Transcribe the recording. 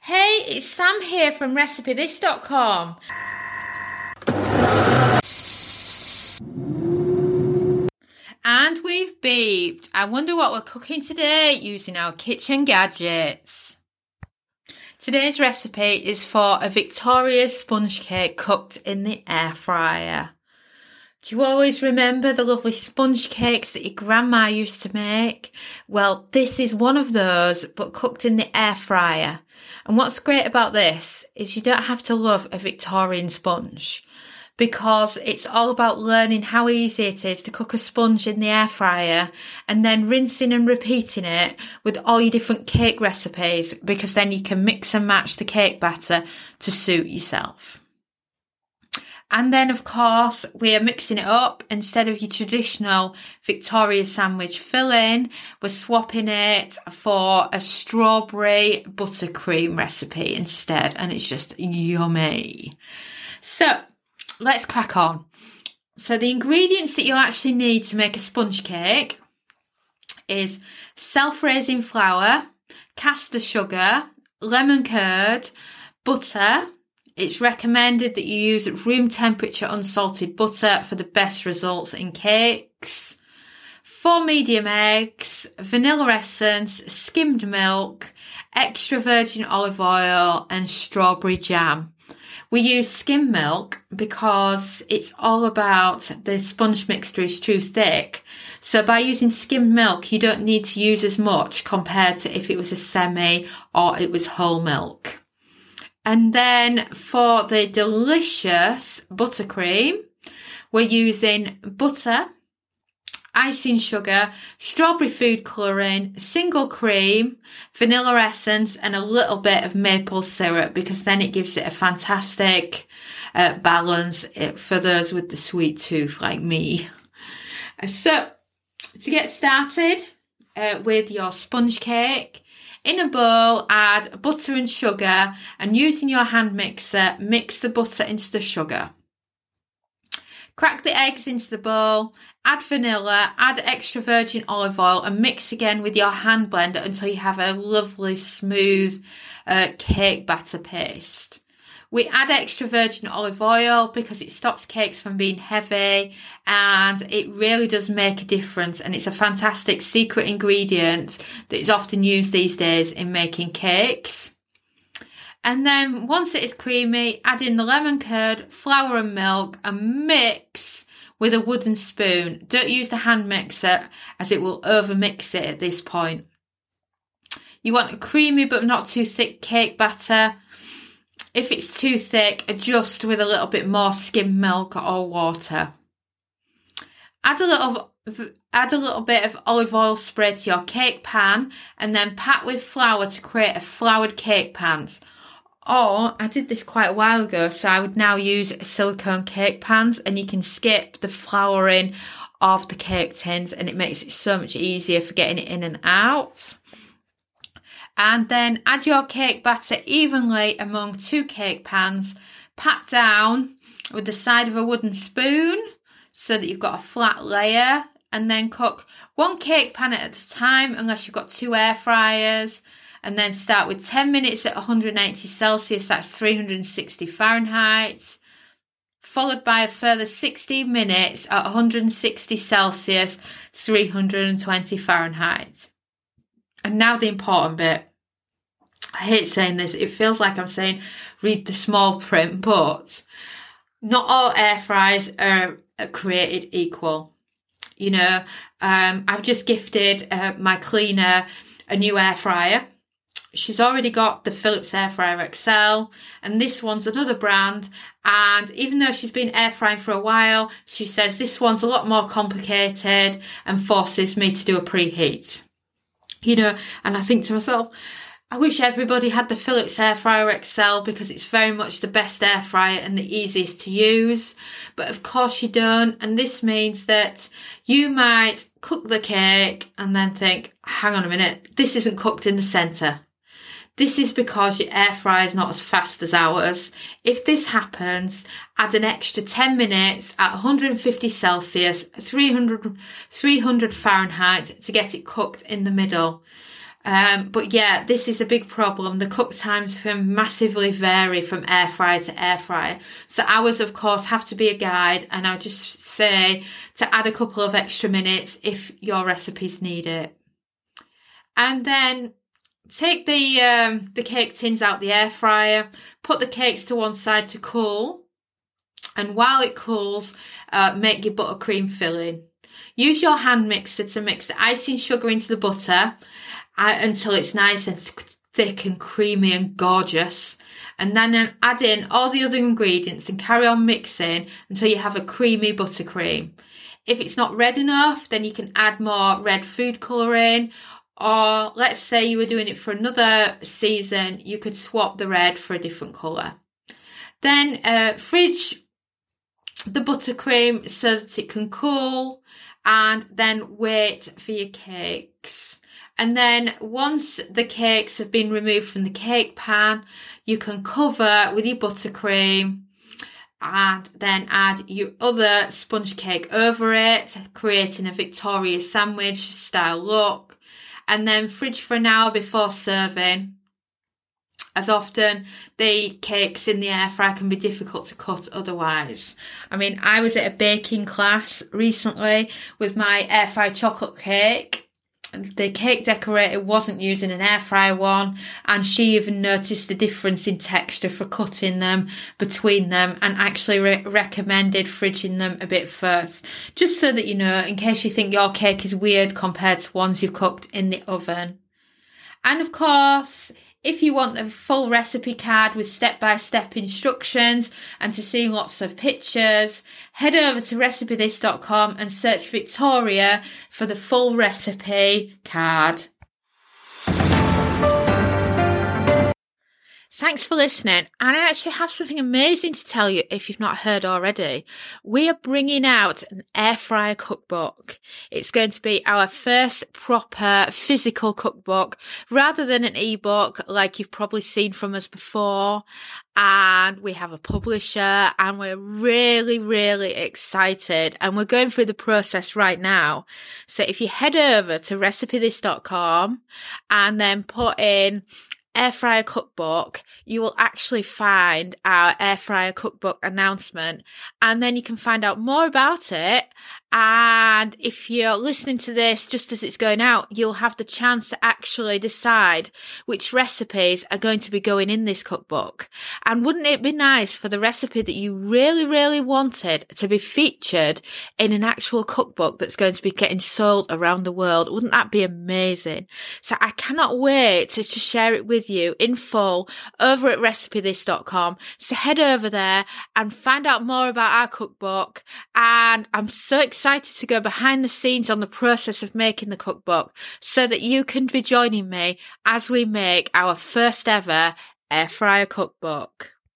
Hey, it's Sam here from RecipeThis.com. And we've beeped. I wonder what we're cooking today using our kitchen gadgets. Today's recipe is for a Victoria sponge cake cooked in the air fryer. Do you always remember the lovely sponge cakes that your grandma used to make? Well, this is one of those, but cooked in the air fryer. And what's great about this is you don't have to love a Victorian sponge because it's all about learning how easy it is to cook a sponge in the air fryer and then rinsing and repeating it with all your different cake recipes because then you can mix and match the cake batter to suit yourself. And then, of course, we are mixing it up. Instead of your traditional Victoria sandwich filling, we're swapping it for a strawberry buttercream recipe instead. And it's just yummy. So let's crack on. So the ingredients that you'll actually need to make a sponge cake is self-raising flour, caster sugar, lemon curd, butter, it's recommended that you use room temperature unsalted butter for the best results in cakes. Four medium eggs, vanilla essence, skimmed milk, extra virgin olive oil, and strawberry jam. We use skim milk because it's all about the sponge mixture is too thick. So by using skim milk, you don't need to use as much compared to if it was a semi or it was whole milk. And then for the delicious buttercream, we're using butter, icing sugar, strawberry food colouring, single cream, vanilla essence, and a little bit of maple syrup because then it gives it a fantastic uh, balance uh, for those with the sweet tooth like me. So, to get started uh, with your sponge cake, in a bowl, add butter and sugar and using your hand mixer, mix the butter into the sugar. Crack the eggs into the bowl, add vanilla, add extra virgin olive oil and mix again with your hand blender until you have a lovely smooth uh, cake batter paste. We add extra virgin olive oil because it stops cakes from being heavy and it really does make a difference. And it's a fantastic secret ingredient that is often used these days in making cakes. And then once it is creamy, add in the lemon curd, flour and milk and mix with a wooden spoon. Don't use the hand mixer as it will overmix it at this point. You want a creamy but not too thick cake batter. If it's too thick, adjust with a little bit more skim milk or water. Add a little add a little bit of olive oil spray to your cake pan and then pat with flour to create a floured cake pans. Or I did this quite a while ago, so I would now use silicone cake pans and you can skip the flouring of the cake tins and it makes it so much easier for getting it in and out and then add your cake batter evenly among two cake pans. Pat down with the side of a wooden spoon so that you've got a flat layer and then cook one cake pan at a time unless you've got two air fryers and then start with 10 minutes at 180 Celsius, that's 360 Fahrenheit, followed by a further 60 minutes at 160 Celsius, 320 Fahrenheit. And now the important bit. I hate saying this, it feels like I'm saying read the small print, but not all air fryers are created equal. You know, um, I've just gifted uh, my cleaner a new air fryer. She's already got the Philips Air Fryer XL, and this one's another brand. And even though she's been air frying for a while, she says this one's a lot more complicated and forces me to do a preheat you know, and I think to myself, I wish everybody had the Philips Air Fryer XL because it's very much the best air fryer and the easiest to use. But of course you don't. And this means that you might cook the cake and then think, hang on a minute, this isn't cooked in the centre. This is because your air fryer is not as fast as ours. If this happens, add an extra 10 minutes at 150 Celsius, 300, 300 Fahrenheit to get it cooked in the middle. Um, but yeah, this is a big problem. The cook times can massively vary from air fryer to air fryer. So ours, of course, have to be a guide. And I'll just say to add a couple of extra minutes if your recipes need it. And then take the um, the cake tins out the air fryer, put the cakes to one side to cool, and while it cools, uh, make your buttercream filling. Use your hand mixer to mix the icing sugar into the butter uh, until it's nice and thick and creamy and gorgeous. And then add in all the other ingredients and carry on mixing until you have a creamy buttercream. If it's not red enough, then you can add more red food colouring. Or let's say you were doing it for another season, you could swap the red for a different colour. Then uh, fridge the buttercream so that it can cool and then wait for your cakes. And then once the cakes have been removed from the cake pan, you can cover with your buttercream and then add your other sponge cake over it, creating a Victoria sandwich style look. And then fridge for an hour before serving as often the cakes in the air fryer can be difficult to cut otherwise. I mean, I was at a baking class recently with my air fryer chocolate cake. The cake decorator wasn't using an air fryer one, and she even noticed the difference in texture for cutting them between them and actually re- recommended fridging them a bit first, just so that you know, in case you think your cake is weird compared to ones you've cooked in the oven. And of course, if you want the full recipe card with step by step instructions and to see lots of pictures, head over to recipethis.com and search Victoria for the full recipe card. Thanks for listening. And I actually have something amazing to tell you if you've not heard already. We are bringing out an air fryer cookbook. It's going to be our first proper physical cookbook rather than an ebook like you've probably seen from us before. And we have a publisher and we're really, really excited and we're going through the process right now. So if you head over to recipethis.com and then put in air fryer cookbook, you will actually find our air fryer cookbook announcement and then you can find out more about it and if you're listening to this just as it's going out, you'll have the chance to actually decide which recipes are going to be going in this cookbook. And wouldn't it be nice for the recipe that you really, really wanted to be featured in an actual cookbook that's going to be getting sold around the world? Wouldn't that be amazing? So I cannot wait to, to share it with you in full over at recipethis.com. So head over there and find out more about our cookbook. And I'm so excited excited to go behind the scenes on the process of making the cookbook so that you can be joining me as we make our first ever air fryer cookbook.